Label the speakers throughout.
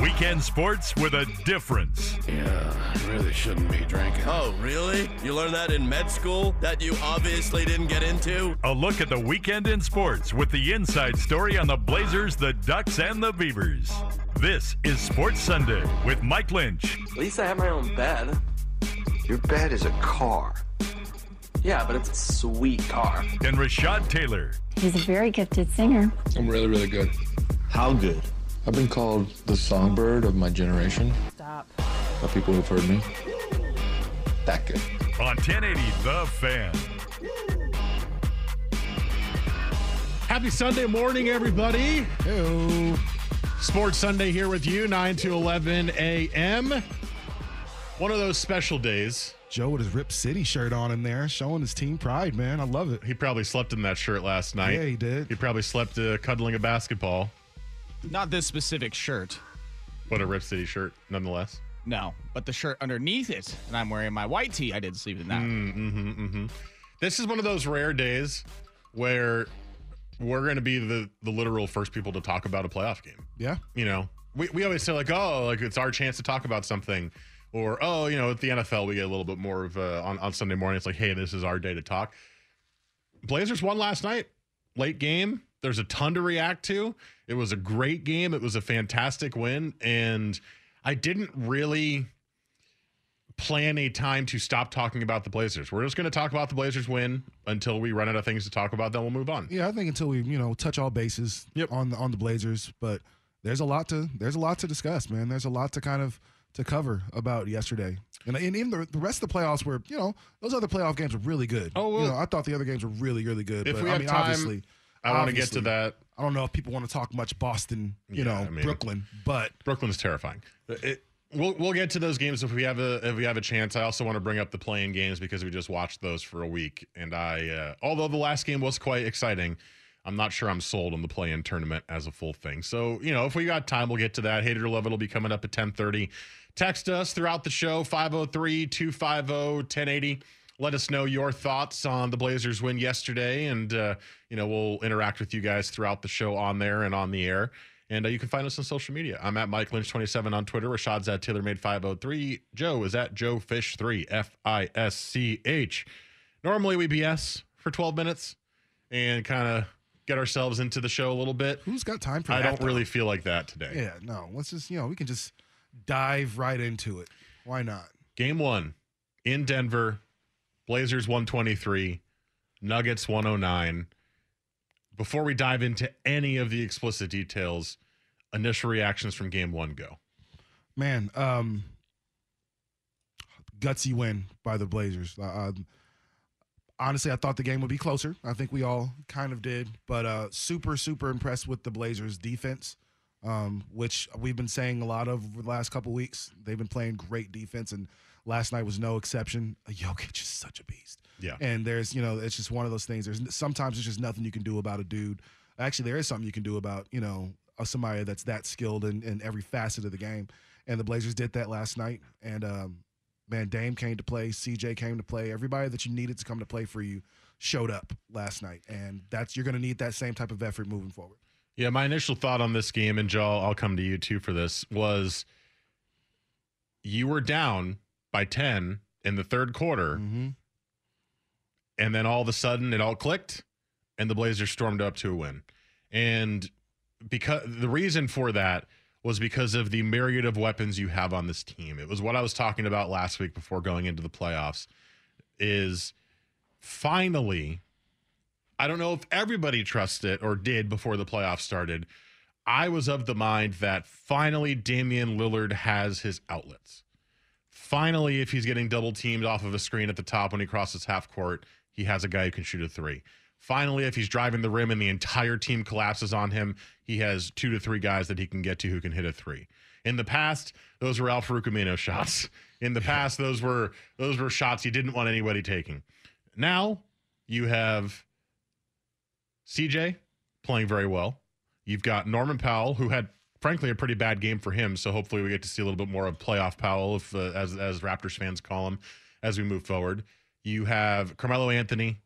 Speaker 1: Weekend sports with a difference.
Speaker 2: Yeah, I really shouldn't be drinking.
Speaker 3: Oh, really? You learned that in med school that you obviously didn't get into?
Speaker 1: A look at the weekend in sports with the inside story on the Blazers, the Ducks, and the Beavers. This is Sports Sunday with Mike Lynch.
Speaker 4: At least I have my own bed.
Speaker 5: Your bed is a car.
Speaker 4: Yeah, but it's a sweet car.
Speaker 1: And Rashad Taylor.
Speaker 6: He's a very gifted singer.
Speaker 2: I'm really, really good.
Speaker 3: How good?
Speaker 2: I've been called the songbird of my generation.
Speaker 7: Stop.
Speaker 2: By people who've heard me. That good.
Speaker 1: On 1080 The Fan.
Speaker 8: Happy Sunday morning, everybody. Hello. Sports Sunday here with you, 9 to 11 a.m. One of those special days.
Speaker 9: Joe with his Rip City shirt on in there, showing his team pride, man. I love it.
Speaker 8: He probably slept in that shirt last night.
Speaker 9: Yeah, he did.
Speaker 8: He probably slept uh, cuddling a basketball,
Speaker 10: Not this specific shirt.
Speaker 8: but a Rip City shirt nonetheless.
Speaker 10: No, but the shirt underneath it, and I'm wearing my white tee. I did sleep in that.
Speaker 8: Mm-hmm, mm-hmm. This is one of those rare days where we're going to be the the literal first people to talk about a playoff game.
Speaker 9: Yeah.
Speaker 8: You know, we, we always say like, oh, like it's our chance to talk about something, or oh, you know, at the NFL we get a little bit more of uh, on on Sunday morning. It's like, hey, this is our day to talk. Blazers won last night, late game. There's a ton to react to. It was a great game. It was a fantastic win, and I didn't really plan a time to stop talking about the Blazers. We're just going to talk about the Blazers win until we run out of things to talk about. Then we'll move on.
Speaker 9: Yeah, I think until we, you know, touch all bases
Speaker 8: Yep.
Speaker 9: on the on the Blazers, but there's a lot to there's a lot to discuss, man. There's a lot to kind of to cover about yesterday. And, and even the, the rest of the playoffs were, you know, those other playoff games were really good.
Speaker 8: Oh, well-
Speaker 9: you know, I thought the other games were really, really good.
Speaker 8: If
Speaker 9: but
Speaker 8: we
Speaker 9: I
Speaker 8: have
Speaker 9: mean,
Speaker 8: time,
Speaker 9: obviously,
Speaker 8: I want to get to
Speaker 9: obviously,
Speaker 8: that.
Speaker 9: I don't know if people want to talk much Boston, you
Speaker 8: Yeah,
Speaker 9: know,
Speaker 8: I mean-
Speaker 9: Brooklyn, but
Speaker 8: Brooklyn's terrifying. It, we'll we'll get to those games if we have a if we have a chance. I also want to bring up the play-in games because we just watched those for a week, and I uh, although the last game was quite exciting. I'm not sure I'm sold on the play-in tournament as a full thing. So, you know, if we got time, we'll get to that. Hater Love, it'll be coming up at 1030. Text us throughout the show, 503-250-1080. Let us know your thoughts on the Blazers win yesterday, and, uh, you know, we'll interact with you guys throughout the show on there and on the air. And uh, you can find us on social media. I'm at Mike Lynch27 on Twitter. Rashad's at TaylorMade503. Joe is at Joe Fish3, F I S C H. Normally we BS for 12 minutes and kind of get ourselves into the show a little bit.
Speaker 9: who's got time for
Speaker 8: I
Speaker 9: that?
Speaker 8: don't
Speaker 9: though?
Speaker 8: really feel like that today.
Speaker 9: Yeah, no. Let's just, you know, we can just dive right into it. Why not?
Speaker 8: Game one in Denver, Blazers 123, Nuggets 109. Before we dive into any of the explicit details, initial reactions from game one go.
Speaker 9: Man, um, gutsy win by the Blazers. Uh, um, honestly, I thought the game would be closer. I think we all kind of did, but uh, super, super impressed with the Blazers' defense, um, which we've been saying a lot of over the last couple weeks. They've been playing great defense, and last night was no exception. Jokic is such a beast.
Speaker 8: Yeah.
Speaker 9: And there's, you know, it's just one of those things. There's sometimes there's just nothing you can do about a dude. Actually, there is something you can do about, you know, a somebody that's that skilled in, in every facet of the game. And the Blazers did that last night. And um, man, Dame came to play, CJ came to play. Everybody that you needed to come to play for you showed up last night. And that's you're gonna need that same type of effort moving forward.
Speaker 8: Yeah, my initial thought on this game, and Joe, I'll come to you too for this, was you were down by 10 in the third quarter,
Speaker 9: Mm-hmm.
Speaker 8: and then all of a sudden it all clicked, and the Blazers stormed up to a win. And because the reason for that was because of the myriad of weapons you have on this team. It was what I was talking about last week before going into the playoffs is finally I don't know if everybody trusts it or did before the playoffs started. I was of the mind that finally Damian Lillard has his outlets. Finally, if he's getting double teamed off of a screen at the top when he crosses half court, he has a guy who can shoot a three. Finally, if he's driving the rim and the entire team collapses on him, he has two to three guys that he can get to who can hit a three. In the past, those were Al-Farouq Aminu shots. In the past, those were those were shots he didn't want anybody taking. Now you have CJ playing very well. You've got Norman Powell, who had frankly a pretty bad game for him. So hopefully we get to see a little bit more of playoff Powell, if, uh, as as Raptors fans call him, as we move forward. You have Carmelo Anthony.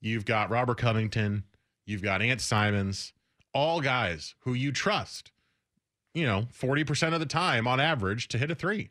Speaker 8: You've got Robert Covington. You've got Ant Simons. All guys who you trust. You know, forty percent of the time on average to hit a three,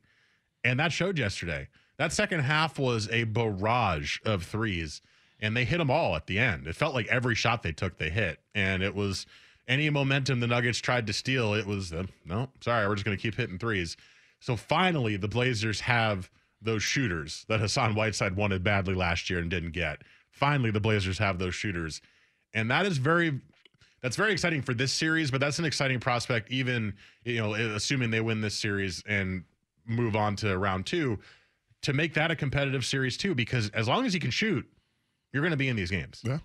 Speaker 8: and that showed yesterday. That second half was a barrage of threes, and they hit them all at the end. It felt like every shot they took, they hit, and it was any momentum the Nuggets tried to steal, it was uh, no, sorry, we're just going to keep hitting threes. So finally, the Blazers have those shooters that Hassan Whiteside wanted badly last year and didn't get. Finally, the Blazers have those shooters, and that is very that's very exciting for this series. But that's an exciting prospect, even you know, assuming they win this series and move on to round two, to make that a competitive series too. Because as long as he can shoot, you're going to be in these games.
Speaker 9: Yeah.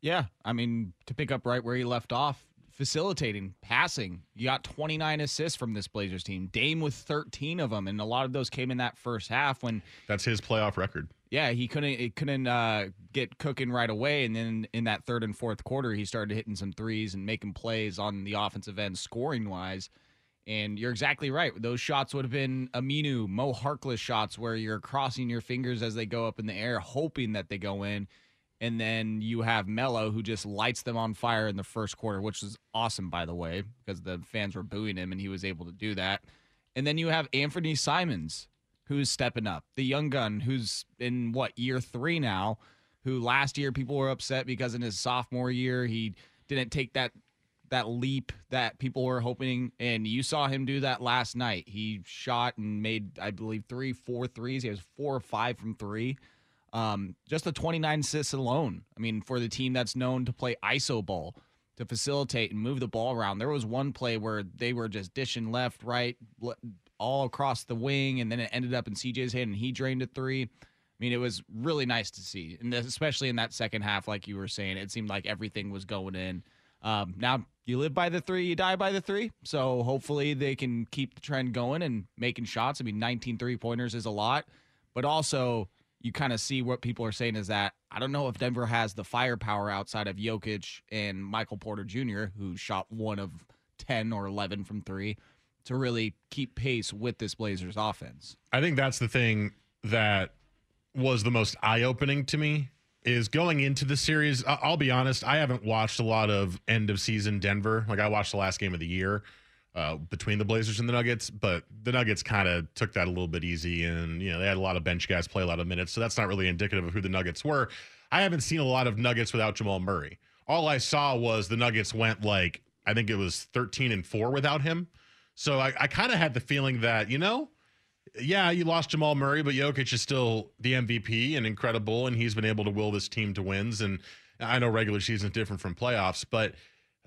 Speaker 10: Yeah, I mean, to pick up right where he left off, facilitating, passing. You got 29 assists from this Blazers team. Dame with 13 of them, and a lot of those came in that first half when
Speaker 8: that's his playoff record.
Speaker 10: Yeah, he couldn't it couldn't uh, get cooking right away, and then in that third and fourth quarter, he started hitting some threes and making plays on the offensive end, scoring wise. And you're exactly right. Those shots would have been Aminu, Mo Harkless shots where you're crossing your fingers as they go up in the air, hoping that they go in and then you have Melo who just lights them on fire in the first quarter, which was awesome, by the way, because the fans were booing him and he was able to do that. And then you have Anthony Simons who's stepping up, the young gun who's in what year three now, who last year people were upset because in his sophomore year he didn't take that that leap that people were hoping. And you saw him do that last night. He shot and made i believe three four threes. He has four or five from three. Um, just the 29 assists alone. I mean, for the team that's known to play ISO ball, to facilitate and move the ball around. There was one play where they were just dishing left, right, all across the wing, and then it ended up in CJ's hand and he drained a three. I mean, it was really nice to see, and especially in that second half, like you were saying, it seemed like everything was going in. Um, now you live by the three, you die by the three. So hopefully they can keep the trend going and making shots. I mean, 19 three pointers is a lot, but also you kind of see what people are saying is that I don't know if Denver has the firepower outside of Jokic and Michael Porter Jr., who shot one of 10 or 11 from three, to really keep pace with this Blazers offense.
Speaker 8: I think that's the thing that was the most eye opening to me is going into the series. I'll be honest, I haven't watched a lot of end of season Denver. Like I watched the last game of the year uh, between the Blazers and the Nuggets, but the Nuggets kind of took that a little bit easy, and you know they had a lot of bench guys play a lot of minutes, so that's not really indicative of who the Nuggets were. I haven't seen a lot of Nuggets without Jamal Murray. All I saw was the Nuggets went like I think it was 13 and four without him. So I, I kind of had the feeling that you know, yeah, you lost Jamal Murray, but Jokic is still the MVP and incredible, and he's been able to will this team to wins. And I know regular season is different from playoffs, but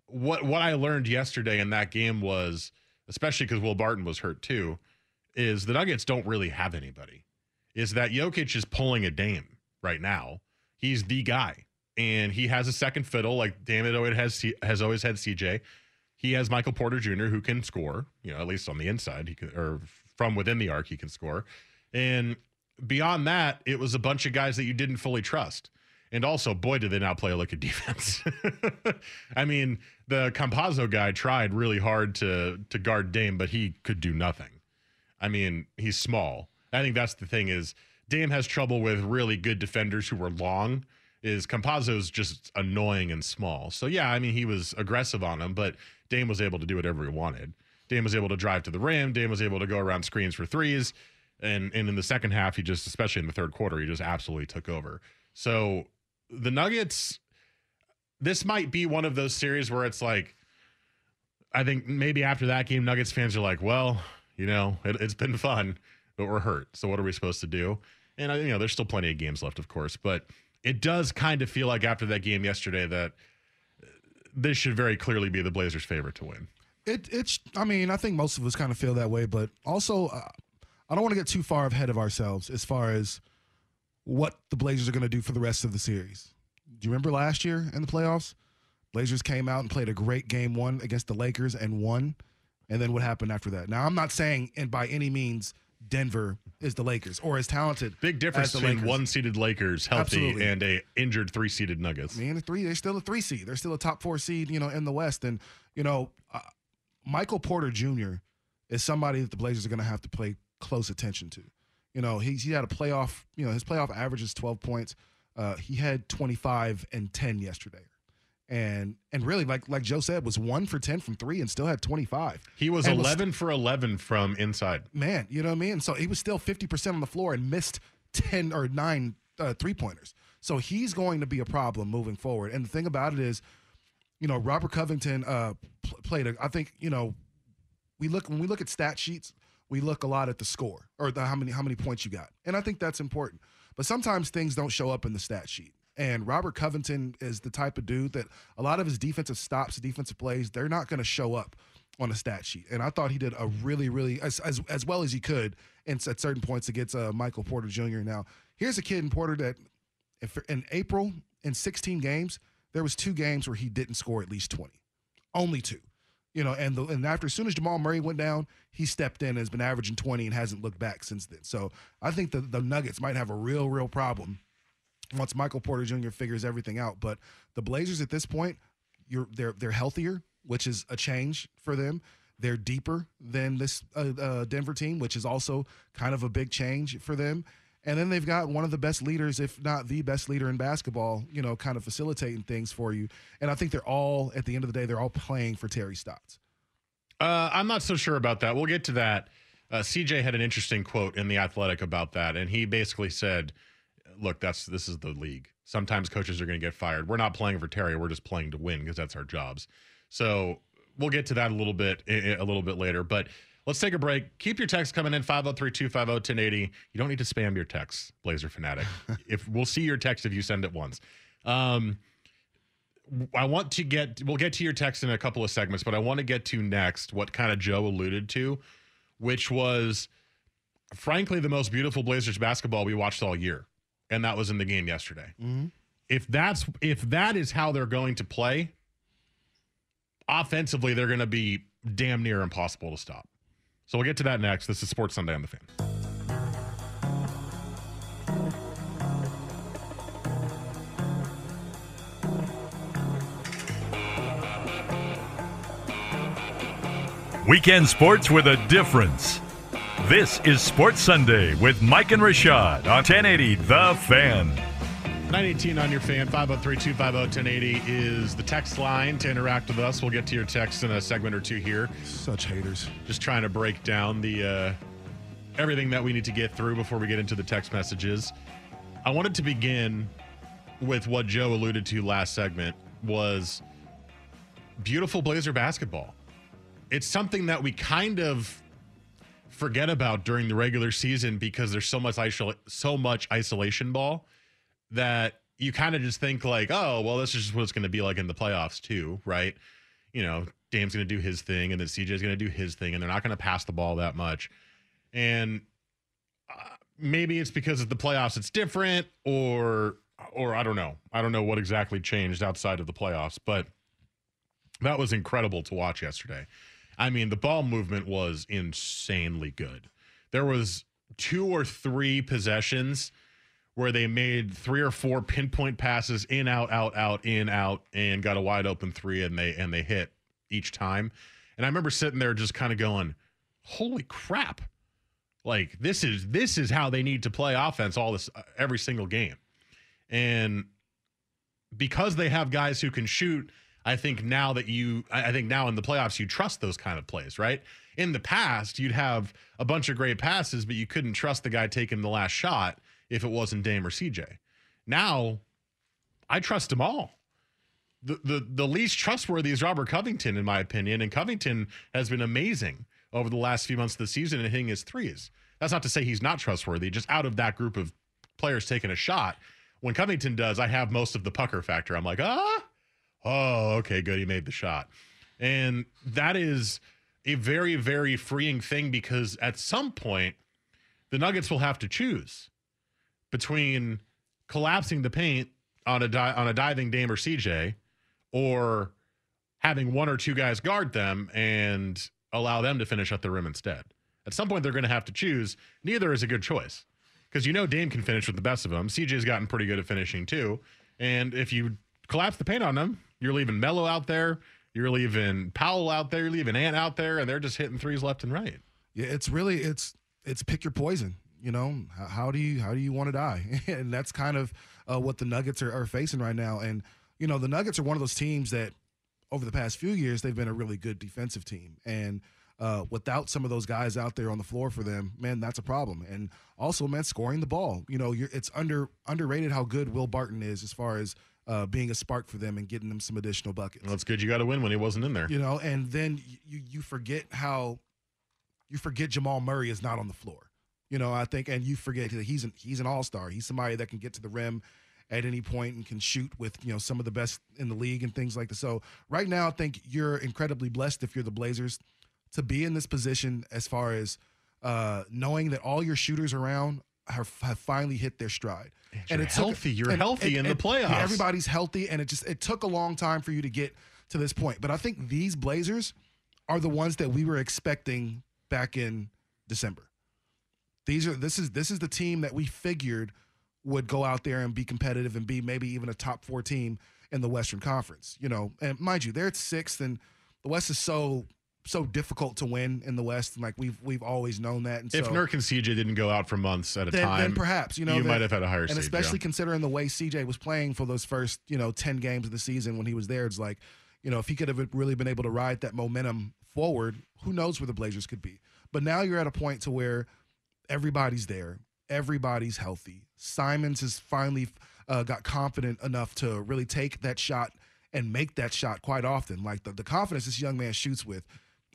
Speaker 8: what what I learned yesterday in that game was, especially because Will Barton was hurt too, is the Nuggets don't really have anybody. Is that Jokic is pulling a Dame right now? He's the guy, and he has a second fiddle like Dame It has has always had CJ. He has Michael Porter Jr. who can score, you know, at least on the inside, he or from within the arc he can score, and beyond that, it was a bunch of guys that you didn't fully trust. And also, boy, did they now play a defense. I mean, the Campazzo guy tried really hard to to guard Dame, but he could do nothing. I mean, he's small. I think that's the thing is Dame has trouble with really good defenders who are long. Is Campazzo's just annoying and small. So yeah, I mean he was aggressive on him, but Dame was able to do whatever he wanted. Dame was able to drive to the rim. Dame was able to go around screens for threes. And and in the second half, he just, especially in the third quarter, he just absolutely took over. So the Nuggets, this might be one of those series where it's like, I think maybe after that game, Nuggets fans are like, well, you know, it, it's been fun, but we're hurt. So what are we supposed to do? And, uh, you know, there's still plenty of games left, of course, but it does kind of feel like after that game yesterday that this should very clearly be the Blazers' favorite to win.
Speaker 9: It, it's. I mean, I think most of us kind of feel that way, but also, uh, I don't want to get too far ahead of ourselves as far as what the Blazers are going to do for the rest of the series. Do you remember last year in the playoffs? Blazers came out and played a great game one against the Lakers and won. And then what happened after that? Now, I'm not saying, and by any means, Denver is the Lakers or as talented.
Speaker 8: Big difference between
Speaker 9: Lakers.
Speaker 8: one seeded Lakers healthy
Speaker 9: Absolutely.
Speaker 8: and a injured three seeded Nuggets.
Speaker 9: I mean, the three, they're still a three seed. They're still a top four seed, you know, in the West. And, you know, uh, Michael Porter Jr. is somebody that the Blazers are going to have to pay close attention to. You know, he's, he had a playoff, you know, his playoff average is 12 points. Uh, he had 25 and 10 yesterday. And and really, like like Joe said, was one for 10 from three and still had 25.
Speaker 8: He was
Speaker 9: And
Speaker 8: 11 for 11 from inside.
Speaker 9: man, you know what I mean? So he was still 50% on the floor and missed 10 or 9 uh, three pointers. So he's going to be a problem moving forward. And the thing about it is, you know, Robert Covington uh, pl- played, a, I think, you know, we look, when we look at stat sheets, we look a lot at the score or the, how many how many points you got. And I think that's important. But sometimes things don't show up in the stat sheet. And Robert Covington is the type of dude that a lot of his defensive stops, defensive plays, they're not going to show up on a stat sheet. And I thought he did a really, really as as, as well as he could in, at certain points against uh, Michael Porter Jr. Now, here's a kid in Porter that if, in April in 16 games, there was two games where he didn't score at least 20. Only two. You know, and the, and after as soon as Jamal Murray went down, he stepped in and has been averaging 20 and hasn't looked back since then. So I think the, the Nuggets might have a real, real problem once Michael Porter Jr. figures everything out. But the Blazers at this point, you're they're they're healthier, which is a change for them. They're deeper than this uh, uh, Denver team, which is also kind of a big change for them. And then they've got one of the best leaders, if not the best leader in basketball, you know, kind of facilitating things for you. And I think they're all, at the end of the day, they're all playing for Terry Stotts.
Speaker 8: Uh, I'm not so sure about that. We'll get to that. Uh, CJ had an interesting quote in the Athletic about that, and he basically said, "Look, that's this is the league. Sometimes coaches are going to get fired. We're not playing for Terry. We're just playing to win because that's our jobs." So we'll get to that a little bit a little bit later, but. Let's take a break. Keep your text coming in 503-250-1080. You don't need to spam your texts, Blazer Fanatic. if we'll see your text if you send it once. Um, I want to get we'll get to your text in a couple of segments, but I want to get to next what kind of Joe alluded to, which was frankly the most beautiful Blazers basketball we watched all year. And that was in the game yesterday.
Speaker 9: Mm-hmm.
Speaker 8: If that's if that is how they're going to play, offensively, they're going to be damn near impossible to stop. So we'll get to that next. This is Sports Sunday on the Fan.
Speaker 1: Weekend sports with a difference. This is Sports Sunday with Mike and Rashad on 1080 The Fan.
Speaker 8: 918 on your fan, 503 250 1080 is the text line to interact with us. We'll get to your text in a segment or two here.
Speaker 9: Such haters.
Speaker 8: Just trying to break down the uh, everything that we need to get through before we get into the text messages. I wanted to begin with what Joe alluded to last segment was beautiful Blazer basketball. It's something that we kind of forget about during the regular season because there's so much so much isolation ball that you kind of just think like, oh, well, this is what it's going to be like in the playoffs too, right? You know, Dame's going to do his thing, and then CJ's going to do his thing, and they're not going to pass the ball that much. And uh, maybe it's because of the playoffs it's different, or or I don't know. I don't know what exactly changed outside of the playoffs, but that was incredible to watch yesterday. I mean, the ball movement was insanely good. There was two or three possessions where they made three or four pinpoint passes in out out out in out and got a wide open three and they and they hit each time. And I remember sitting there just kind of going, "Holy crap. Like this is this is how they need to play offense all this every single game." And because they have guys who can shoot, I think now that you, I think now in the playoffs, you trust those kind of plays, right? In the past, you'd have a bunch of great passes, but you couldn't trust the guy taking the last shot if it wasn't Dame or CJ. Now, I trust them all. the, the the least trustworthy is Robert Covington, in my opinion. And Covington has been amazing over the last few months of the season and hitting his threes. That's not to say he's not trustworthy. Just out of that group of players taking a shot, when Covington does, I have most of the pucker factor. I'm like, ah, oh, okay, good, he made the shot, and that is a very very freeing thing because at some point the Nuggets will have to choose between collapsing the paint on a di- on a diving Dame or CJ, or having one or two guys guard them and allow them to finish at the rim instead. At some point, they're going to have to choose. Neither is a good choice because you know Dame can finish with the best of them. CJ's gotten pretty good at finishing too, and if you collapse the paint on them, you're leaving Melo out there. You're leaving Powell out there. You're leaving Ant out there, and they're just hitting threes left and right.
Speaker 9: Yeah, it's really it's it's pick your poison. You know, how, how do you how do you want to die? and that's kind of uh, what the Nuggets are, are facing right now. And you know, the Nuggets are one of those teams that over the past few years they've been a really good defensive team, and uh, without some of those guys out there on the floor for them, man, that's a problem. And also, man, scoring the ball. You know, it's under underrated how good Will Barton is as far as uh, being a spark for them and getting them some additional buckets.
Speaker 8: Well, it's good you got to win when he wasn't in there.
Speaker 9: You know, and then you you forget how you forget Jamal Murray is not on the floor. You know, I think, and you forget that he's an he's an all star. He's somebody that can get to the rim at any point and can shoot with you know some of the best in the league and things like that. So right now, I think you're incredibly blessed if you're the Blazers to be in this position as far as uh, knowing that all your shooters around have, have finally hit their stride.
Speaker 8: And, and it's healthy. You're and, healthy and, in the playoffs. Yeah,
Speaker 9: everybody's healthy, and it just it took a long time for you to get to this point. But I think these Blazers are the ones that we were expecting back in December. These are this is this is the team that we figured would go out there and be competitive and be maybe even a top four team in the Western Conference. You know, and mind you, they're at sixth, and the West is so so difficult to win in the West, and like we've we've always known that. And
Speaker 8: if
Speaker 9: so,
Speaker 8: Nurk and CJ didn't go out for months at a
Speaker 9: then,
Speaker 8: time,
Speaker 9: then perhaps you know
Speaker 8: you
Speaker 9: that,
Speaker 8: might have had a higher.
Speaker 9: And
Speaker 8: seed,
Speaker 9: especially
Speaker 8: yeah.
Speaker 9: considering the way CJ was playing for those first you know ten games of the season when he was there, it's like you know if he could have really been able to ride that momentum forward, who knows where the Blazers could be. But now you're at a point to where everybody's there, everybody's healthy. Simons has finally uh, got confident enough to really take that shot and make that shot quite often. Like the, the confidence this young man shoots with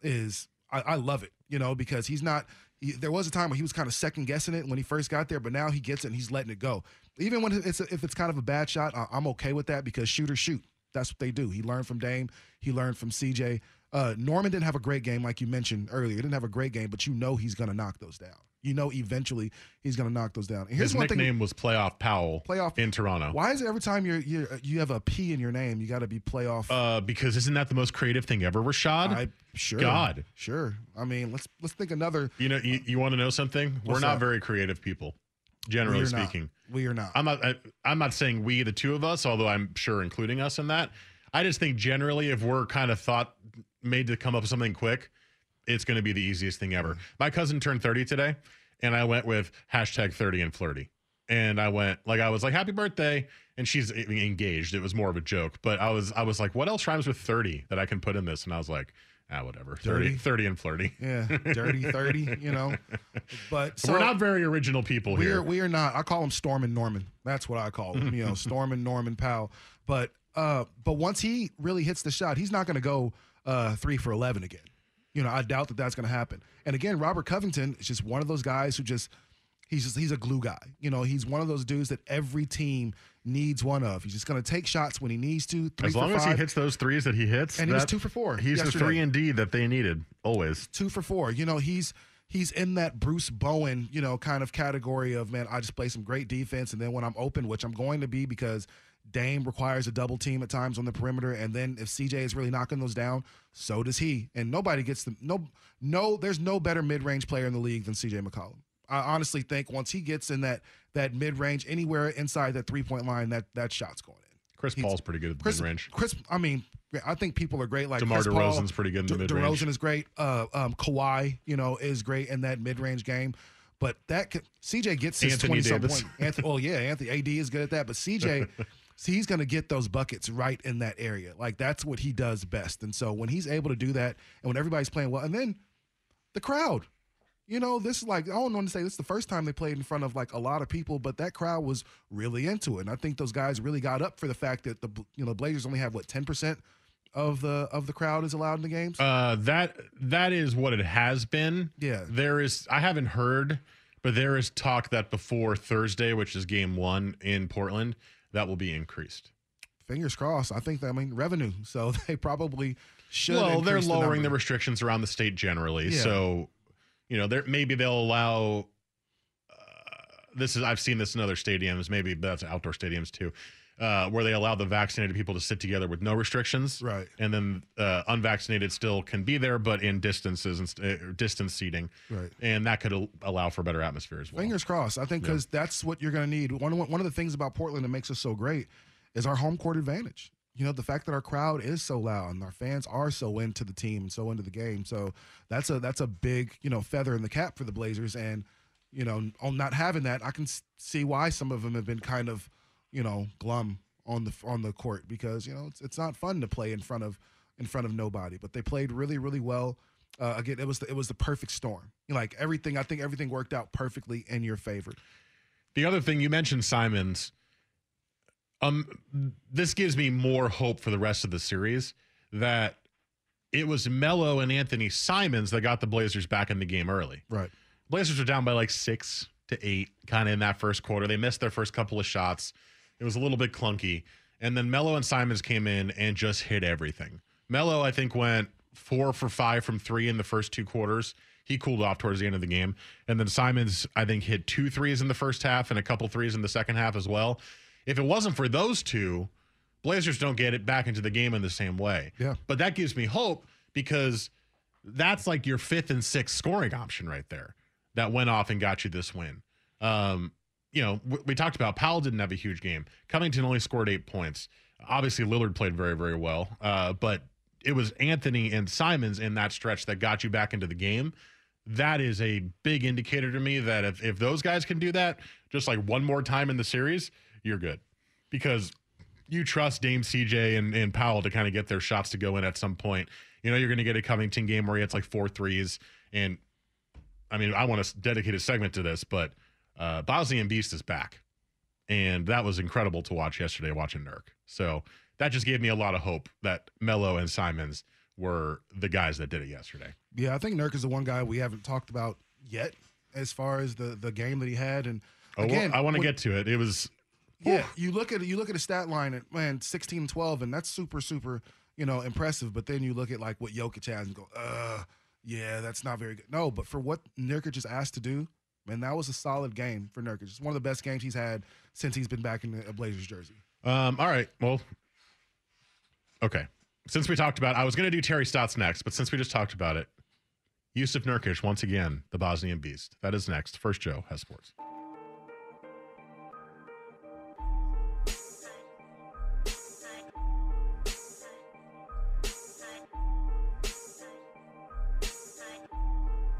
Speaker 9: is, I, I love it, you know, because he's not, he, there was a time when he was kind of second guessing it when he first got there, but now he gets it and he's letting it go. Even when it's a, if it's kind of a bad shot, I, I'm okay with that because shooters shoot. That's what they do. He learned from Dame. He learned from CJ. Uh, Norman didn't have a great game, like you mentioned earlier. He didn't have a great game, but you know he's going to knock those down. You know eventually he's going to knock those down. And here's
Speaker 8: His
Speaker 9: one
Speaker 8: nickname
Speaker 9: thing,
Speaker 8: was Playoff Powell.
Speaker 9: Playoff
Speaker 8: in Toronto.
Speaker 9: Why is it every time you're, you you have a P in your name, you got to be playoff?
Speaker 8: Uh, because isn't that the most creative thing ever, Rashad?
Speaker 9: I, sure.
Speaker 8: God,
Speaker 9: sure. I mean, let's let's think another.
Speaker 8: You know, you, you want to know something? We're not
Speaker 9: that?
Speaker 8: very creative people, generally
Speaker 9: We
Speaker 8: speaking.
Speaker 9: Not. We are not.
Speaker 8: I'm not. I, I'm not saying we, the two of us, although I'm sure including us in that. I just think generally, if we're kind of thought made to come up with something quick, it's going to be the easiest thing ever. My cousin turned 30 today, and I went with hashtag 30 and flirty. And I went like I was like happy birthday, and she's engaged. It was more of a joke, but I was I was like, what else rhymes with 30 that I can put in this? And I was like, ah, whatever, 30,
Speaker 9: Dirty.
Speaker 8: 30 and flirty.
Speaker 9: Yeah, dirty thirty. You know, but so
Speaker 8: we're not very original people
Speaker 9: we
Speaker 8: here.
Speaker 9: we are not. I call him Storm and Norman. That's what I call him. You know, Storm and Norman Powell. But uh, but once he really hits the shot, he's not going to go uh three for eleven again. You know, I doubt that that's going to happen. And again, Robert Covington is just one of those guys who just he's just he's a glue guy. You know, he's one of those dudes that every team needs one of. He's just going to take shots when he needs to. Three
Speaker 8: as long as he hits those threes that he hits,
Speaker 9: And he was two for four
Speaker 8: He's
Speaker 9: yesterday.
Speaker 8: the three and D that they needed always.
Speaker 9: two for four. You know, he's he's in that Bruce Bowen, you know, kind of category of man. I just play some great defense, and then when I'm open, which I'm going to be because Dame requires a double team at times on the perimeter, and then if CJ is really knocking those down, so does he. And nobody gets the no no. There's no better mid range player in the league than CJ McCollum. I honestly think once he gets in that that mid range, anywhere inside that three point line, that that shot's going in.
Speaker 8: Chris
Speaker 9: He's-
Speaker 8: Paul's pretty good at the
Speaker 9: Chris,
Speaker 8: mid range.
Speaker 9: Chris, I mean, I think people are great. Like
Speaker 8: DeMar
Speaker 9: Chris Paul,
Speaker 8: DeRozan's pretty good in the mid-range.
Speaker 9: DeRozan is great. Uh, um, Kawhi, you know, is great in that mid range game. But that could, CJ gets his
Speaker 8: Anthony
Speaker 9: twenty something
Speaker 8: Davis.
Speaker 9: point. Anthony, oh yeah, Anthony AD is good at that. But CJ, see, he's going to get those buckets right in that area. Like that's what he does best. And so when he's able to do that, and when everybody's playing well, and then the crowd. you know, this is like I don't want to say this is the first time they played in front of like a lot of people, but that crowd was really into it. And I think those guys really got up for the fact that the you know the Blazers only have what ten percent of the of the crowd is allowed in the games.
Speaker 8: Uh, that that is what it has been.
Speaker 9: Yeah.
Speaker 8: There is I haven't heard, but there is talk that before Thursday, which is game one in Portland, that will be increased.
Speaker 9: Fingers crossed. I think that I mean revenue, so they probably should.
Speaker 8: Well, they're
Speaker 9: increase the
Speaker 8: lowering the, restrictions around the state generally.
Speaker 9: Yeah.
Speaker 8: So, you know, there maybe they'll allow. Uh, this is I've seen this in other stadiums. Maybe that's outdoor stadiums too, uh, where they allow the vaccinated people to sit together with no restrictions.
Speaker 9: Right.
Speaker 8: And then uh, unvaccinated still can be there, but in distances and st- uh, distance seating.
Speaker 9: Right.
Speaker 8: And that could al- allow for better atmosphere as well.
Speaker 9: Fingers crossed. I think
Speaker 8: Yeah.
Speaker 9: because that's what you're going to need. One of, one of the things about Portland that makes us so great is our home court advantage. You know, the fact that our crowd is so loud and our fans are so into the team and so into the game. So that's a that's a big you know feather in the cap for the Blazers. And you know, on not having that, I can see why some of them have been kind of you know glum on the on the court because you know it's it's not fun to play in front of in front of nobody. But they played really really well. Uh, again, it was the, it was the perfect storm. Like everything, I think everything worked out perfectly in your favor.
Speaker 8: The other thing you mentioned, Simons. Um, this gives me more hope for the rest of the series that it was Melo and Anthony Simons that got the Blazers back in the game early.
Speaker 9: Right.
Speaker 8: Blazers were down by like six to eight, kind of in that first quarter. They missed their first couple of shots. It was a little bit clunky. And then Melo and Simons came in and just hit everything. Melo, I think, went four for five from three in the first two quarters. He cooled off towards the end of the game. And then Simons, I think, hit two threes in the first half and a couple threes in the second half as well. If it wasn't for those two, Blazers don't get it back into the game in the same way.
Speaker 9: Yeah.
Speaker 8: But that gives me hope because that's like your fifth and sixth scoring option right there that went off and got you this win. Um, you know, we, we talked about Powell didn't have a huge game. Covington only scored eight points. Obviously, Lillard played very, very well. Uh, but it was Anthony and Simons in that stretch that got you back into the game. That is a big indicator to me that if, if those guys can do that just like one more time in the series, you're good. Because you trust Dame CJ and, and Powell to kind of get their shots to go in at some point. You know, you're going to get a Covington game where he hits like four threes. And I mean, I want to dedicate a segment to this, but uh, Bosnian Beast is back. And that was incredible to watch yesterday, watching Nurk. So that just gave me a lot of hope that Melo and Simons were the guys that did it yesterday.
Speaker 9: Yeah, I think Nurk is the one guy we haven't talked about yet as far as the the game that he had. And
Speaker 8: Oh, well,
Speaker 9: again,
Speaker 8: I want to get to it. It was
Speaker 9: Yeah, you look at you look at a stat line at man 16 and 12 and that's super super, you know, impressive, but then you look at like what Jokic has and go, "Uh, yeah, that's not very good." No, but for what Nurkic is asked to do, man, that was a solid game for Nurkic. It's one of the best games he's had since he's been back in a Blazers jersey.
Speaker 8: Um, all right. Well, okay. Since we talked about, I was going to do Terry Stotts next, but since we just talked about it, Jusuf Nurkic once again, the Bosnian Beast. That is next. First, Joe has sports.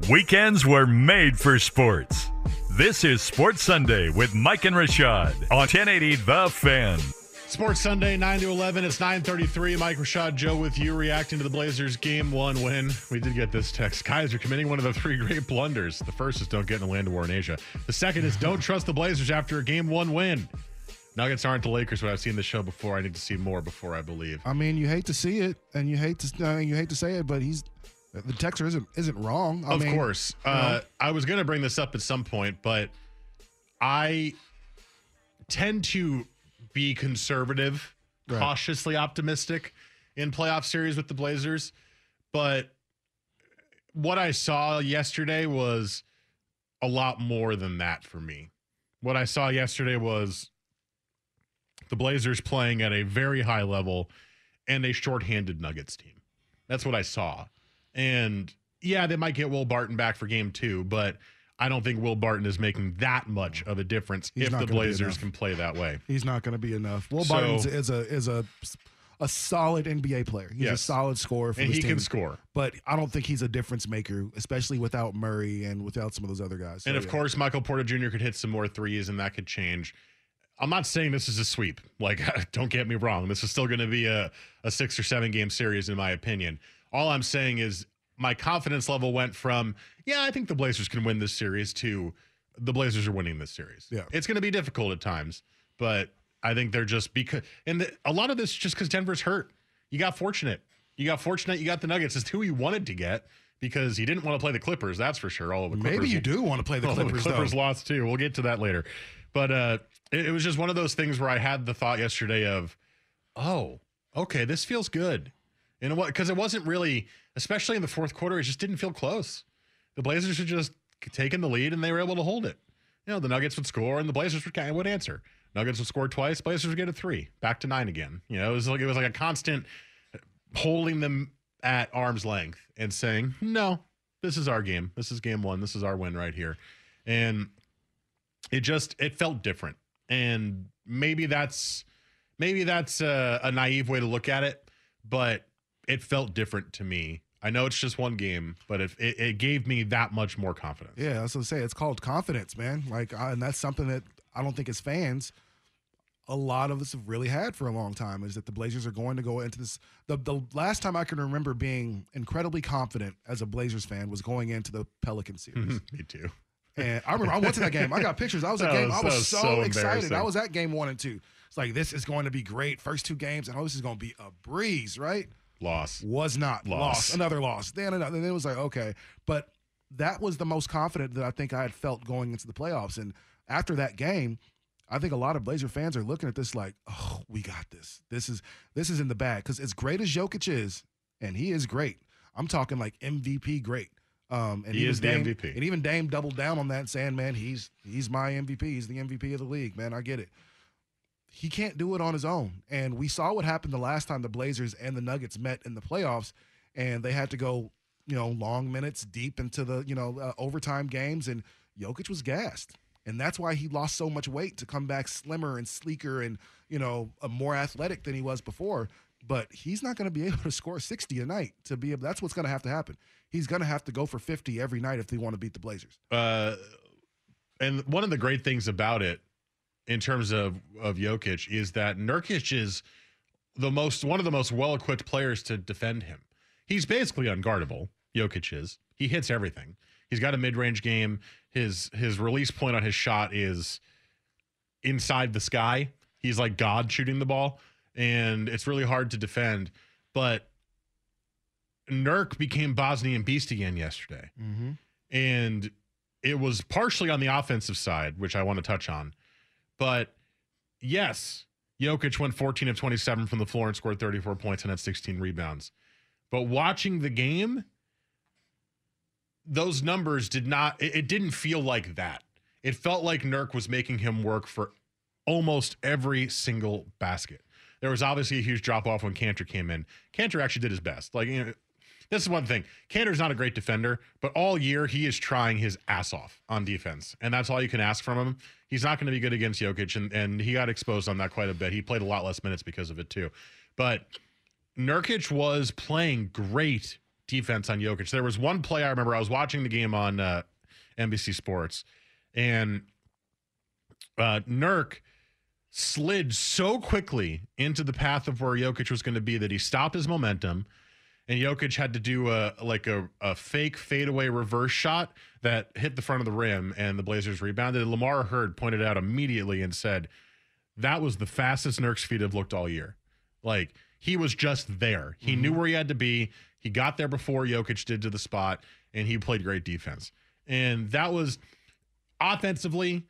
Speaker 1: Weekends were made for sports. This is Sports Sunday with Mike and Rashad on 1080 The Fan.
Speaker 8: Sports Sunday, 9 to 11. It's 933. Mike Rashad Joe with you reacting to the Blazers game one win. We did get this text. Guys are committing one of the three great blunders. The first is don't get in a land war in Asia. The second is don't trust the Blazers after a game one win. Nuggets aren't the Lakers, but I've seen the show before. I need to see more before I believe.
Speaker 9: I mean, you hate to see it and you hate to uh, you hate to say it, but he's the texter isn't isn't wrong. I
Speaker 8: of
Speaker 9: mean,
Speaker 8: course. Uh, I was going to bring this up at some point, but I tend to be conservative,
Speaker 9: Right.
Speaker 8: cautiously optimistic in playoff series with the Blazers. But what I saw yesterday was a lot more than that for me. What I saw yesterday was the Blazers playing at a very high level and a shorthanded Nuggets team. That's what I saw. And yeah, they might get Will Barton back for game two, but I don't think Will Barton is making that much of a difference
Speaker 9: He's
Speaker 8: if
Speaker 9: not
Speaker 8: the
Speaker 9: gonna be
Speaker 8: Blazers
Speaker 9: enough.
Speaker 8: can play that way.
Speaker 9: He's not going to be enough. Will
Speaker 8: So-
Speaker 9: Barton is a is a a solid NBA player. He's a
Speaker 8: Yes.
Speaker 9: solid scorer for
Speaker 8: And
Speaker 9: this
Speaker 8: he
Speaker 9: team.
Speaker 8: can score.
Speaker 9: But I don't think he's a difference maker, especially without Murray and without some of those other guys. So,
Speaker 8: and of
Speaker 9: yeah.
Speaker 8: course, Michael Porter Jr. could hit some more threes, and that could change. I'm not saying this is a sweep. Like, don't get me wrong. This is still going to be a, a six or seven game series, in my opinion. All I'm saying is my confidence level went from yeah, I think the Blazers can win this series to the Blazers are winning this series.
Speaker 9: Yeah.
Speaker 8: it's going to be difficult at times, but I think they're just because and the, a lot of this just because Denver's hurt. You got fortunate. You got fortunate. You got the Nuggets. It's who you wanted to get because he didn't want to play the Clippers. That's for sure. All of the Clippers.
Speaker 9: Maybe you do want to play the Clippers.
Speaker 8: the Clippers
Speaker 9: though.
Speaker 8: lost too. We'll get to that later. But uh, it, it was just one of those things where I had the thought yesterday of, oh, okay, this feels good. Know what? Because it wasn't really, especially in the fourth quarter, it just didn't feel close. The Blazers had just taken the lead and they were able to hold it. You know, the Nuggets would score and the Blazers would, kind of would answer. Nuggets would score twice, Blazers would get a three, back to nine again. You know, it was like it was like a constant holding them at arm's length and saying, no, this is our game. This is game one. This is our win right here. And it just it felt different. And maybe that's maybe that's a, a naive way to look at it, but it felt different to me. I know it's just one game, but it, it, it gave me that much more confidence.
Speaker 9: Yeah, that's what I say. It's called confidence, man. Like, I, and that's something that I don't think as fans, a lot of us have really had for a long time. Is that the Blazers are going to go into this? The the last time I can remember being incredibly confident as a Blazers fan was going into the Pelican series.
Speaker 8: me too.
Speaker 9: And I remember I went to that game. I got pictures. I was at
Speaker 8: That
Speaker 9: game.
Speaker 8: was-
Speaker 9: I was,
Speaker 8: was
Speaker 9: so,
Speaker 8: so
Speaker 9: excited. I was at game one and two. It's like this is going to be great. First two games, and oh, this is going to be a breeze, right?
Speaker 8: Loss.
Speaker 9: Was not
Speaker 8: Loss.
Speaker 9: loss. Another loss. Then another. Then it was like okay, but that was the most confident that I think I had felt going into the playoffs. And after that game, I think a lot of Blazer fans are looking at this like, oh, we got this. This is this is in the bag because as great as Jokic is, and he is great. I'm talking like MVP great. Um, and
Speaker 8: He is the
Speaker 9: Dame,
Speaker 8: MVP.
Speaker 9: And even Dame doubled down on that, saying, "Man, he's he's my MVP. He's the MVP of the league. Man, I get it." He can't do it on his own, and we saw what happened the last time the Blazers and the Nuggets met in the playoffs, and they had to go, you know, long minutes deep into the you know uh, overtime games, and Jokic was gassed, and that's why he lost so much weight to come back slimmer and sleeker and you know uh, more athletic than he was before. But he's not going to be able to score 60 a night to be able. That's what's going to have to happen. He's going to have to go for 50 every night if they want to beat the Blazers.
Speaker 8: Uh, and one of the great things about it, in terms of of Jokic, is that Nurkic is the most one of the most well equipped players to defend him. He's basically unguardable. Jokic is. He hits everything. He's got a mid range game. His his release point on his shot is inside the sky. He's like God shooting the ball, and it's really hard to defend. But Nurk became Bosnian beast again yesterday
Speaker 9: Mm-hmm.
Speaker 8: and it was partially on the offensive side, which I want to touch on. But yes, Jokic went 14 of 27 from the floor and scored 34 points and had 16 rebounds. But watching the game, those numbers did not, it, it didn't feel like that. It felt like Nurk was making him work for almost every single basket. There was obviously a huge drop off when Kanter came in. Kanter actually did his best. Like, you know, this is one thing. Kanter's not a great defender, but all year he is trying his ass off on defense. And that's all you can ask from him. He's not going to be good against Jokic, and, and he got exposed on that quite a bit. He played a lot less minutes because of it, too. But Nurkic was playing great defense on Jokic. There was one play I remember. I was watching the game on uh, NBC Sports, and uh, Nurk slid so quickly into the path of where Jokic was going to be that he stopped his momentum, and Jokic had to do a like a, a fake fadeaway reverse shot that hit the front of the rim, and the Blazers rebounded. And Lamar Hurd pointed out immediately and said that was the fastest Nurk's feet have looked all year. Like he was just there. He knew mm-hmm. where he had to be. He got there before Jokic did to the spot, and he played great defense. And that was offensively,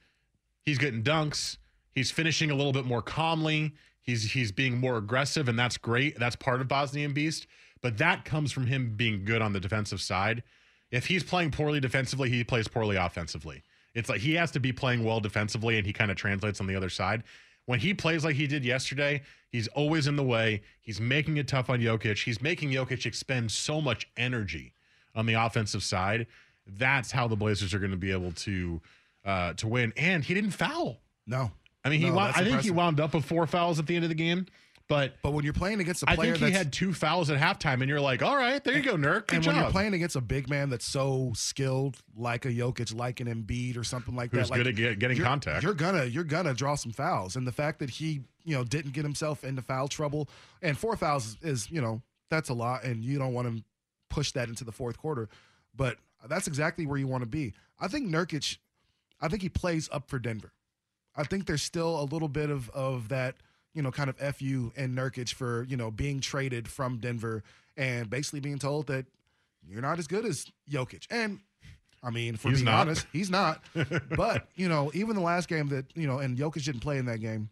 Speaker 8: he's getting dunks. He's finishing a little bit more calmly. He's he's being more aggressive, and that's great. That's part of Bosnian Beast. But that comes from him being good on the defensive side. If he's playing poorly defensively, he plays poorly offensively. It's like he has to be playing well defensively, and he kind of translates on the other side. When he plays like he did yesterday, he's always in the way. He's making it tough on Jokic. He's making Jokic expend so much energy on the offensive side. That's how the Blazers are going to be able to uh, to win. And he didn't foul.
Speaker 9: No.
Speaker 8: I mean, he
Speaker 9: No,
Speaker 8: wound, I think he wound up with four fouls at the end of the game, but
Speaker 9: But when you're playing against a player I
Speaker 8: think he
Speaker 9: that's
Speaker 8: had two fouls at halftime, and you're like, all right, there you go, Nurk.
Speaker 9: And
Speaker 8: job.
Speaker 9: when you're playing against a big man that's so skilled, like a Jokic, like an Embiid, or something like
Speaker 8: Who's
Speaker 9: that, like,
Speaker 8: good at get- getting
Speaker 9: you're-
Speaker 8: contact.
Speaker 9: you're gonna you're gonna draw some fouls. And the fact that he you know didn't get himself into foul trouble, and four fouls is, is you know that's a lot, and you don't want to push that into the fourth quarter. But that's exactly where you want to be. I think Nurkic, I think he plays up for Denver. I think there's still a little bit of of that, you know, kind of fu and Nurkic for you know being traded from Denver and basically being told that you're not as good as Jokic. And I mean, for
Speaker 8: He's
Speaker 9: being
Speaker 8: not.
Speaker 9: honest, he's not. but you know, even the last game that you know, and Jokic didn't play in that game.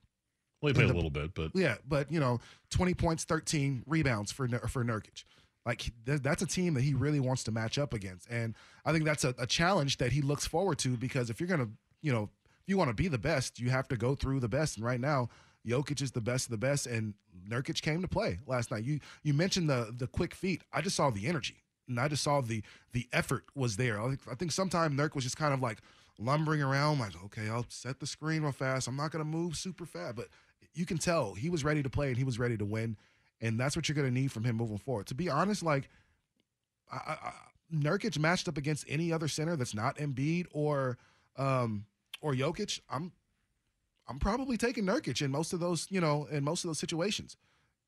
Speaker 8: Well, he played
Speaker 9: And
Speaker 8: a little bit, but
Speaker 9: Yeah, but you know, 20 points, 13 rebounds for for Nurkic. Like th- that's a team that he really wants to match up against, and I think that's a, a challenge that he looks forward to because if you're gonna, you know, if you want to be the best, you have to go through the best. And right now, Jokic is the best of the best, and Nurkic came to play last night. You you mentioned the the quick feet. I just saw the energy, and I just saw the the effort was there. I think, I think sometimes Nurk was just kind of like lumbering around, like, okay, I'll set the screen real fast. I'm not gonna move super fast, but you can tell he was ready to play and he was ready to win, and that's what you're gonna need from him moving forward. To be honest, like, I, I, Nurkic matched up against any other center that's not Embiid or um or Jokic, I'm I'm probably taking Nurkic in most of those, you know, in most of those situations.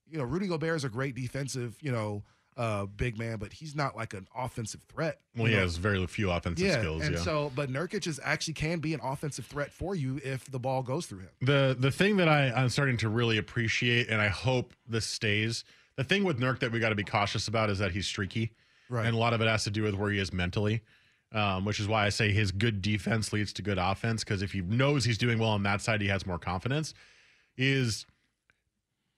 Speaker 9: You know, Rudy Gobert is a great defensive, you know, uh, big man, but he's not like an offensive threat.
Speaker 8: well, he
Speaker 9: know?
Speaker 8: has very few offensive
Speaker 9: yeah,
Speaker 8: skills.
Speaker 9: and
Speaker 8: yeah.
Speaker 9: so, but Nurkic is actually can be an offensive threat for you if the ball goes through him.
Speaker 8: The the thing that I, I'm starting to really appreciate, and I hope this stays. The thing with Nurk that we got to be cautious about is that he's streaky,
Speaker 9: Right.
Speaker 8: and a lot of it has to do with where he is mentally, um, which is why I say his good defense leads to good offense. Because if he knows he's doing well on that side, he has more confidence. Is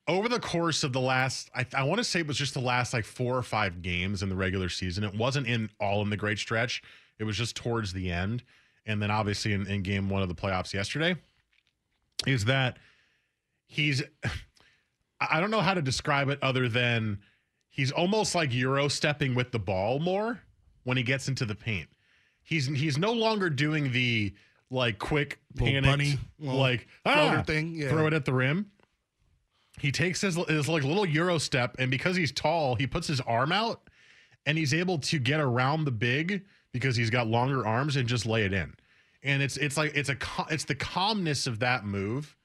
Speaker 8: over the course of the last, I, I want to say it was just the last like four or five games in the regular season. It wasn't in all in the great stretch. It was just towards the end, and then obviously in, in game one of the playoffs yesterday is that he's I I don't know how to describe it other than he's almost like euro stepping with the ball more when he gets into the paint. He's he's no longer doing the like quick
Speaker 9: Little
Speaker 8: panic
Speaker 9: bunny,
Speaker 8: like ah,
Speaker 9: thing, yeah.
Speaker 8: throw it at the rim. He takes his, his like little euro step and because he's tall, he puts his arm out and he's able to get around the big because he's got longer arms and just lay it in. And it's it's like it's a it's the calmness of that move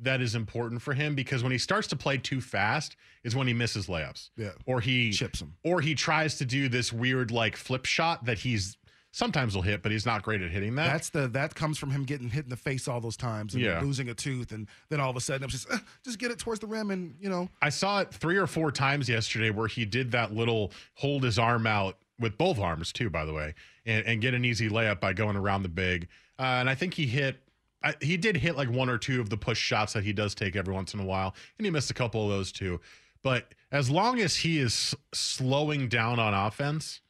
Speaker 8: that is important for him because when he starts to play too fast is when he misses layups.
Speaker 9: Yeah.
Speaker 8: Or he
Speaker 9: Chips 'em.
Speaker 8: Or he tries to do this weird like flip shot that he's sometimes he'll hit, but he's not great at hitting that.
Speaker 9: That's the that comes from him getting hit in the face all those times and
Speaker 8: Yeah.
Speaker 9: losing a tooth, and then all of a sudden it's just "Uh, just get it towards the rim, and you know
Speaker 8: I saw it three or four times yesterday where he did that little hold his arm out with both arms too, by the way, and, and get an easy layup by going around the big. Uh, and I think he hit, I, he did hit like one or two of the push shots that he does take every once in a while, and he missed a couple of those too. But as long as he is slowing down on offense,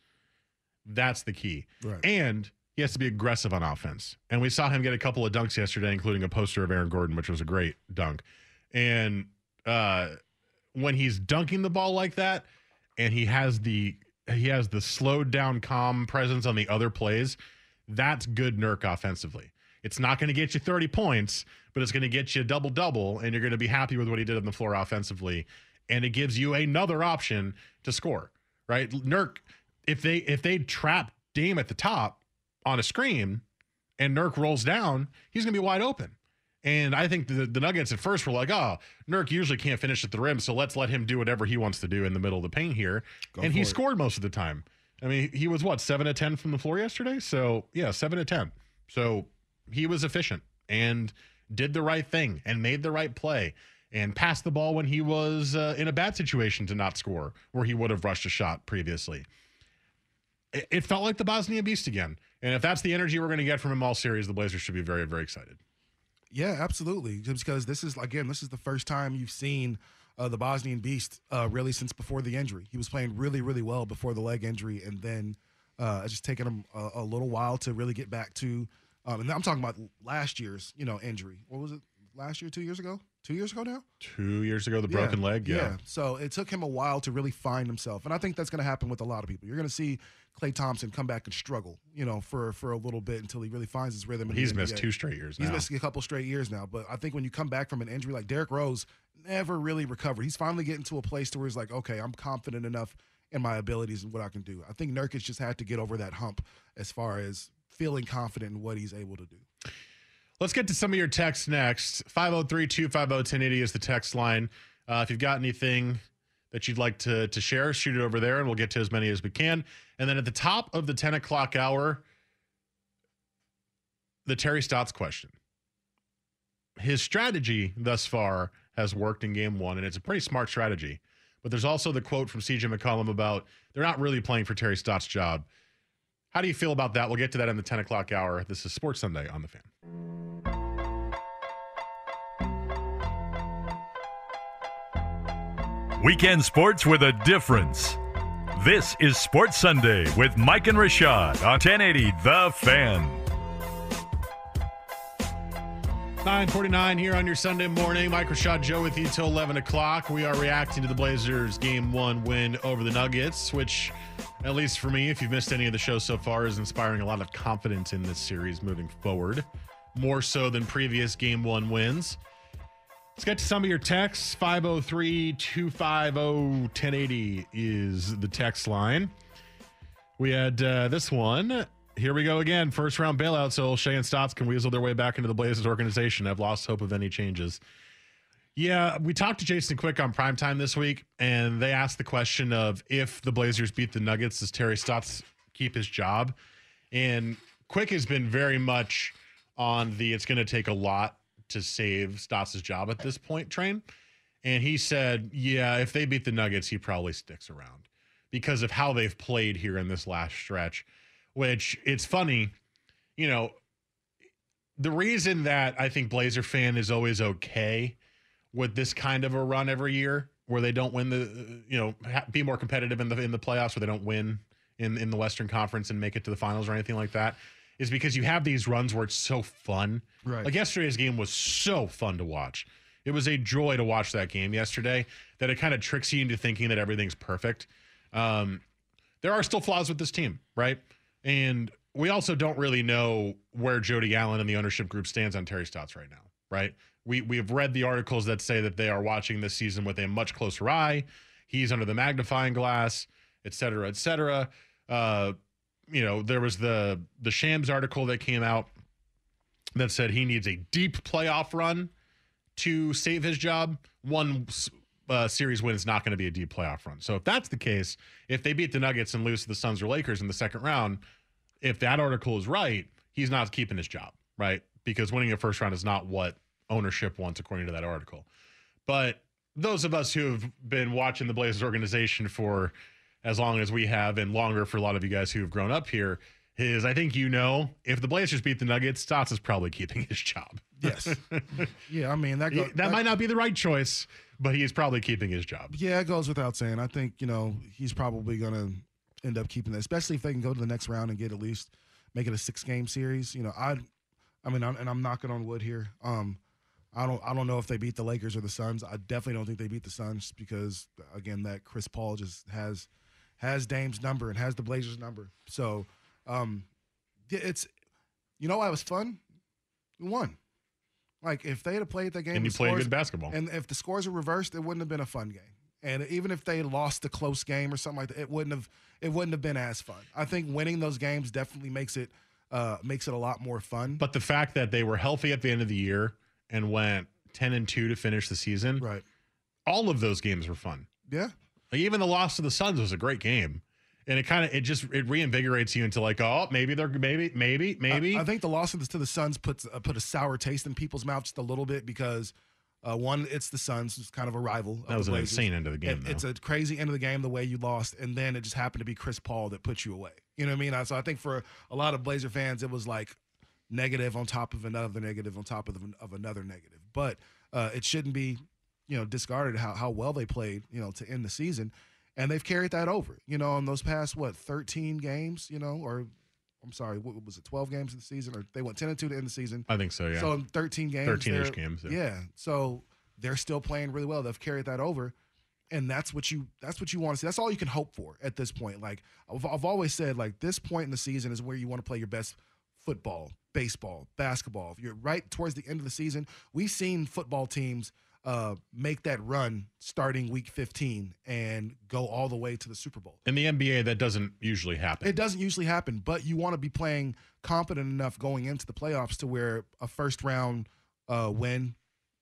Speaker 8: that's the key.
Speaker 9: Right.
Speaker 8: And he has to be aggressive on offense. And we saw him get a couple of dunks yesterday, including a poster of Aaron Gordon, which was a great dunk. And uh, when he's dunking the ball like that, and he has the he has the slowed down, calm presence on the other plays, that's good Nurk offensively. It's not going to get you 30 points, but it's going to get you a double double, and you're going to be happy with what he did on the floor offensively. And it gives you another option to score, right? Nurk, if they if they trap Dame at the top on a screen and Nurk rolls down, he's going to be wide open. And I think the, the Nuggets at first were like, oh, Nurk usually can't finish at the rim, so let's let him do whatever he wants to do in the middle of the paint here. and he
Speaker 9: it.
Speaker 8: scored most of the time. I mean, he was what, seven to 10 from the floor yesterday? So, yeah, seven to 10. So he was efficient and did the right thing and made the right play and passed the ball when he was uh, in a bad situation to not score, where he would have rushed a shot previously it, felt like the Bosnian Beast again. And if that's the energy we're going to get from him all series, the Blazers should be very, very excited.
Speaker 9: Yeah, absolutely. Just because this is again, this is the first time you've seen uh, the Bosnian Beast uh, really since before the injury. He was playing really, really well before the leg injury, and then uh, it's just taken him a, a little while to really get back to. Um, and I'm talking about last year's, you know, injury. What was it? Last year, two years ago, two years ago now.
Speaker 8: Two years ago, the broken leg. Yeah.
Speaker 9: So it took him a while to really find himself, and I think that's going to happen with a lot of people. You're going to see Klay Thompson come back and struggle, you know, for for a little bit until he really finds his rhythm.
Speaker 8: He's missed two straight years
Speaker 9: He's
Speaker 8: now.
Speaker 9: missed a couple straight years now, but I think when you come back from an injury like Derrick Rose, never really recovered. He's finally getting to a place to where he's like, okay, I'm confident enough in my abilities and what I can do. I think Nurkic just had to get over that hump as far as feeling confident in what he's able to do.
Speaker 8: Let's get to some of your texts next. 503 250 1080 is the text line. Uh, if you've got anything that you'd like to to share, shoot it over there, and we'll get to as many as we can. And then at the top of the ten o'clock hour, the Terry Stotts question. His strategy thus far has worked in game one, and it's a pretty smart strategy. But there's also the quote from CJ McCollum about they're not really playing for Terry Stotts' job. How do you feel about that? We'll get to that in the 10 o'clock hour. This is Sports Sunday on the fan.
Speaker 1: Weekend sports with a difference. This is Sports Sunday with Mike and Rashad on 1080 The Fan.
Speaker 8: 949 here on your Sunday morning. Mike Rashad Joe with you till 11 o'clock. We are reacting to the Blazers' game one win over the Nuggets, which, at least for me, if you've missed any of the show so far, is inspiring a lot of confidence in this series moving forward, more so than previous game one wins. Let's get to some of your texts. 503 250 1080 is the text line. We had uh, this one. Here we go again. First round bailout, so Shea and Stotts can weasel their way back into the Blazers organization. I've lost hope of any changes. Yeah, we talked to Jason Quick on primetime this week, and they asked the question of if the Blazers beat the Nuggets, does Terry Stotts keep his job? And Quick has been very much on the it's going to take a lot to save Stotts' job at this point train. And he said, yeah, if they beat the Nuggets, he probably sticks around because of how they've played here in this last stretch. Which it's funny, you know, the reason that I think Blazer fan is always okay with this kind of a run every year where they don't win the you know be more competitive in the in the playoffs where they don't win in in the Western Conference and make it to the finals or anything like that is because you have these runs where it's so fun.
Speaker 9: Right.
Speaker 8: Like yesterday's game was so fun to watch. It was a joy to watch that game yesterday that it kind of tricks you into thinking that everything's perfect. Um, there are still flaws with this team, right? And we also don't really know where Jody Allen and the ownership group stands on Terry Stotts right now, right? We we have read the articles that say that they are watching this season with a much closer eye. He's under the magnifying glass, et cetera, et cetera. Uh, you know, there was the the Shams article that came out that said he needs a deep playoff run to save his job. One uh, series win is not going to be a deep playoff run. So if that's the case, if they beat the Nuggets and lose to the Suns or Lakers in the second round, if that article is right, he's not keeping his job, right? Because winning a first round is not what ownership wants, according to that article. But those of us who have been watching the Blazers organization for as long as we have, and longer for a lot of you guys who have grown up here, is I think you know if the Blazers beat the Nuggets, Stotts is probably keeping his job.
Speaker 9: Yes. yeah, I mean that go,
Speaker 8: that, that might not be the right choice, but he is probably keeping his job.
Speaker 9: Yeah, it goes without saying. I think you know he's probably going to end up keeping that, especially if they can go to the next round and get at least make it a six game series. You know, I, I mean, I'm, and I'm knocking on wood here. Um, I don't, I don't know if they beat the Lakers or the Suns. I definitely don't think they beat the Suns because again, that Chris Paul just has has Dame's number and has the Blazers number. So, um, it's you know why it was fun. We won. Like if they had played that game,
Speaker 8: and you
Speaker 9: the
Speaker 8: played
Speaker 9: scores-
Speaker 8: good basketball.
Speaker 9: and if the scores were reversed, it wouldn't have been a fun game. And even if they lost a close game or something like that, it wouldn't have it wouldn't have been as fun. I think winning those games definitely makes it uh, makes it a lot more fun.
Speaker 8: But the fact that they were healthy at the end of the year and went ten and two to finish the season,
Speaker 9: right?
Speaker 8: All of those games were fun.
Speaker 9: Yeah.
Speaker 8: Like even the loss to the Suns was a great game, and it kind of it just it reinvigorates you into like oh maybe they're maybe maybe maybe
Speaker 9: I, I think the loss of this to the Suns puts uh, put a sour taste in people's mouth just a little bit because uh, one, it's the Suns, it's kind of a rival. Of
Speaker 8: That was
Speaker 9: the
Speaker 8: an
Speaker 9: Blazers.
Speaker 8: insane end of the game,
Speaker 9: It- it's a crazy end of the game the way you lost, and then it just happened to be Chris Paul that put you away. You know what I mean? So I think for a lot of Blazer fans, it was like negative on top of another negative on top of, of another negative. But uh, it shouldn't be, you know, discarded how how well they played, you know, to end the season, and they've carried that over. You know, in those past what 13 games, you know, or I'm sorry, what was it, 12 games in the season, or they went 10 and two to end the season.
Speaker 8: I think so, yeah.
Speaker 9: So in 13 games,
Speaker 8: 13-ish games, yeah.
Speaker 9: yeah. So they're still playing really well. They've carried that over, and that's what you that's what you want to see. That's all you can hope for at this point. Like I've, I've always said, like this point in the season is where you want to play your best football, baseball, basketball. If you're right towards the end of the season, we've seen football teams uh, make that run starting week 15 and go all the way to the Super Bowl.
Speaker 8: in the NBA that doesn't usually happen.
Speaker 9: It doesn't usually happen, but you want to be playing confident enough going into the playoffs to where a first round uh, win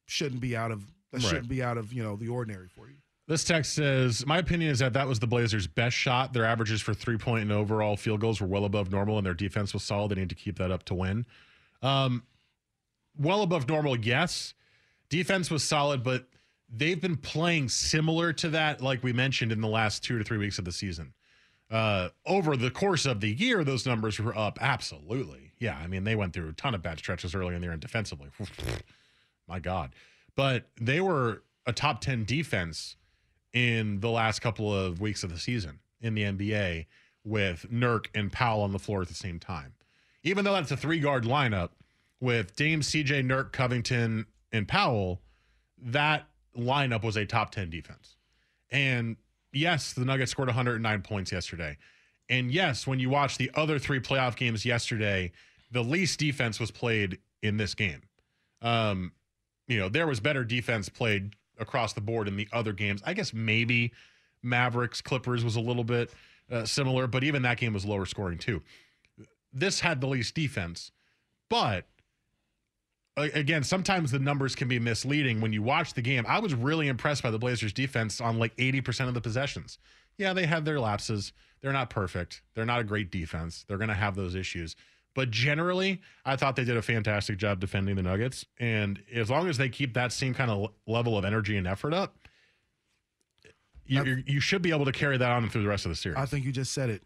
Speaker 9: shouldn't be out of that
Speaker 8: Right.
Speaker 9: shouldn't be out of you know the ordinary for you.
Speaker 8: This text says, My opinion is that that was the Blazers' best shot. Their averages for three point and overall field goals were well above normal, and their defense was solid. They need to keep that up to win. Um, well above normal, yes. Defense was solid, but they've been playing similar to that, like we mentioned in the last two to three weeks of the season. Uh, over the course of the year, those numbers were up. Absolutely. Yeah. I mean, they went through a ton of bad stretches early in the year and defensively. My God. But they were a top 10 defense in the last couple of weeks of the season in the NBA with Nurk and Powell on the floor at the same time. Even though that's a three guard lineup with Dame, CJ, Nurk, Covington, and Powell, that lineup was a top 10 defense. And yes, the Nuggets scored 109 points yesterday. And yes, when you watch the other three playoff games yesterday, the least defense was played in this game. Um, you know, there was better defense played across the board in the other games. I guess maybe Mavericks Clippers was a little bit uh, similar, but even that game was lower scoring too. This had the least defense, but again, sometimes the numbers can be misleading when you watch the game. I was really impressed by the Blazers defense on like 80% of the possessions. Yeah, they had their lapses. They're not perfect. They're not a great defense. They're going to have those issues. But generally, I thought they did a fantastic job defending the Nuggets. And as long as they keep that same kind of level of energy and effort up, you, you should be able to carry that on through the rest of the series.
Speaker 9: I think you just said it.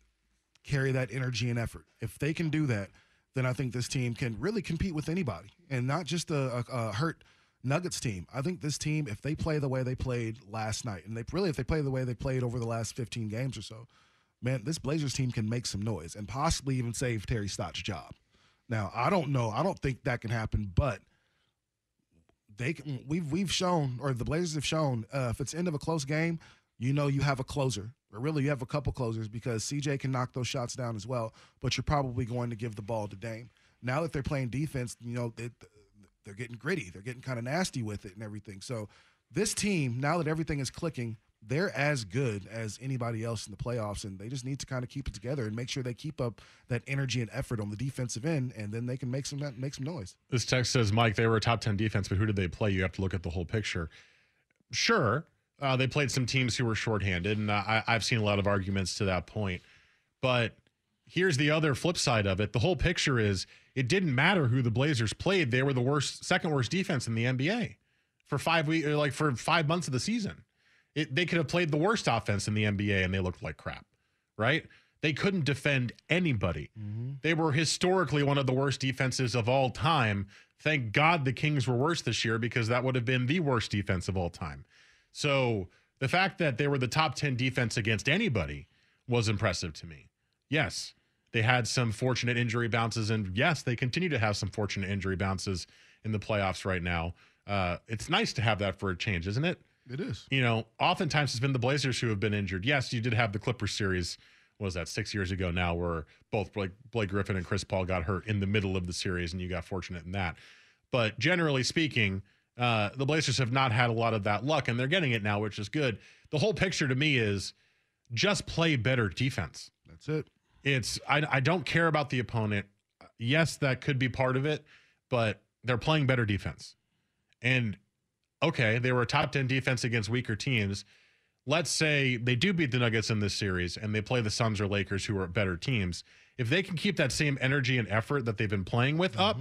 Speaker 9: Carry that energy and effort. If they can do that, then I think this team can really compete with anybody and not just a, a, a, hurt Nuggets team. I think this team, if they play the way they played last night, and they really, if they play the way they played over the last 15 games or so, man, this Blazers team can make some noise and possibly even save Terry Stotts' job. Now, I don't know. I don't think that can happen, but they can, we've we've shown, or the Blazers have shown, uh, if it's end of a close game, you know you have a closer, or really you have a couple closers because CJ can knock those shots down as well. But you're probably going to give the ball to Dame. Now that they're playing defense, you know they, they're getting gritty, they're getting kind of nasty with it and everything. So this team, now that everything is clicking, they're as good as anybody else in the playoffs, and they just need to kind of keep it together and make sure they keep up that energy and effort on the defensive end, and then they can make some make some noise.
Speaker 8: This text says, Mike, they were a top ten defense, but who did they play? You have to look at the whole picture. Sure, uh, they played some teams who were shorthanded, and I, I've seen a lot of arguments to that point. But here's the other flip side of it: the whole picture is it didn't matter who the Blazers played; they were the worst, second worst defense in the NBA for five weeks, like for five months of the season. It, they could have played the worst offense in the NBA, and they looked like crap, right? They couldn't defend anybody. Mm-hmm. They were historically one of the worst defenses of all time. Thank God the Kings were worse this year because that would have been the worst defense of all time. So the fact that they were the top 10 defense against anybody was impressive to me. Yes, they had some fortunate injury bounces, and yes, they continue to have some fortunate injury bounces in the playoffs right now. Uh, it's nice to have that for a change, isn't it?
Speaker 9: It is.
Speaker 8: You know, oftentimes it's been the Blazers who have been injured. Yes, you did have the Clippers series. was that six years ago now, where both Blake, Blake Griffin and Chris Paul got hurt in the middle of the series, and you got fortunate in that. But generally speaking, uh, the Blazers have not had a lot of that luck, and they're getting it now, which is good. The whole picture to me is just play better defense.
Speaker 9: That's it.
Speaker 8: It's I, I don't care about the opponent. Yes, that could be part of it, but they're playing better defense. And okay, they were a top 10 defense against weaker teams. Let's say they do beat the Nuggets in this series and they play the Suns or Lakers, who are better teams. If they can keep that same energy and effort that they've been playing with mm-hmm. up,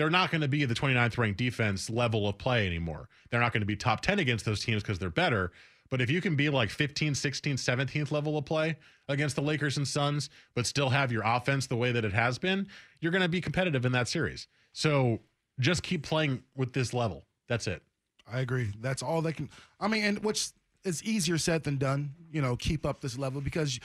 Speaker 8: they're not going to be the 29th ranked defense level of play anymore. They're not going to be top 10 against those teams because they're better. But if you can be like 15, 16, 17th level of play against the Lakers and Suns, but still have your offense the way that it has been, you're going to be competitive in that series. So just keep playing with this level. That's it.
Speaker 9: I agree. That's all they can. I mean, and which is easier said than done, you know, keep up this level because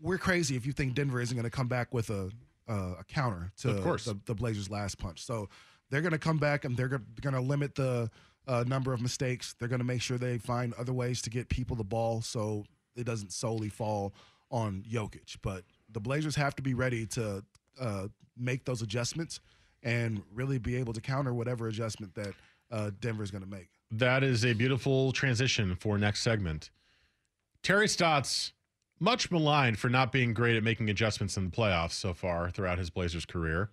Speaker 9: we're crazy if you think Denver isn't going to come back with a uh, a counter to of the, the, Blazers' last punch. So they're going to come back and they're going to limit the uh, number of mistakes. They're going to make sure they find other ways to get people the ball so it doesn't solely fall on Jokic. But the Blazers have to be ready to uh, make those adjustments and really be able to counter whatever adjustment that uh, Denver is going to make.
Speaker 8: That is a beautiful transition for next segment. Terry Stotts much maligned for not being great at making adjustments in the playoffs so far throughout his Blazers career,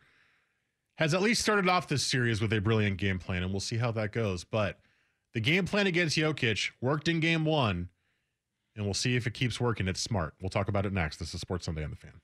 Speaker 8: has at least started off this series with a brilliant game plan, and we'll see how that goes. But The game plan against Jokic worked in game one, and we'll see if it keeps working. It's smart. We'll talk about it next. This is Sports Sunday on the Fan.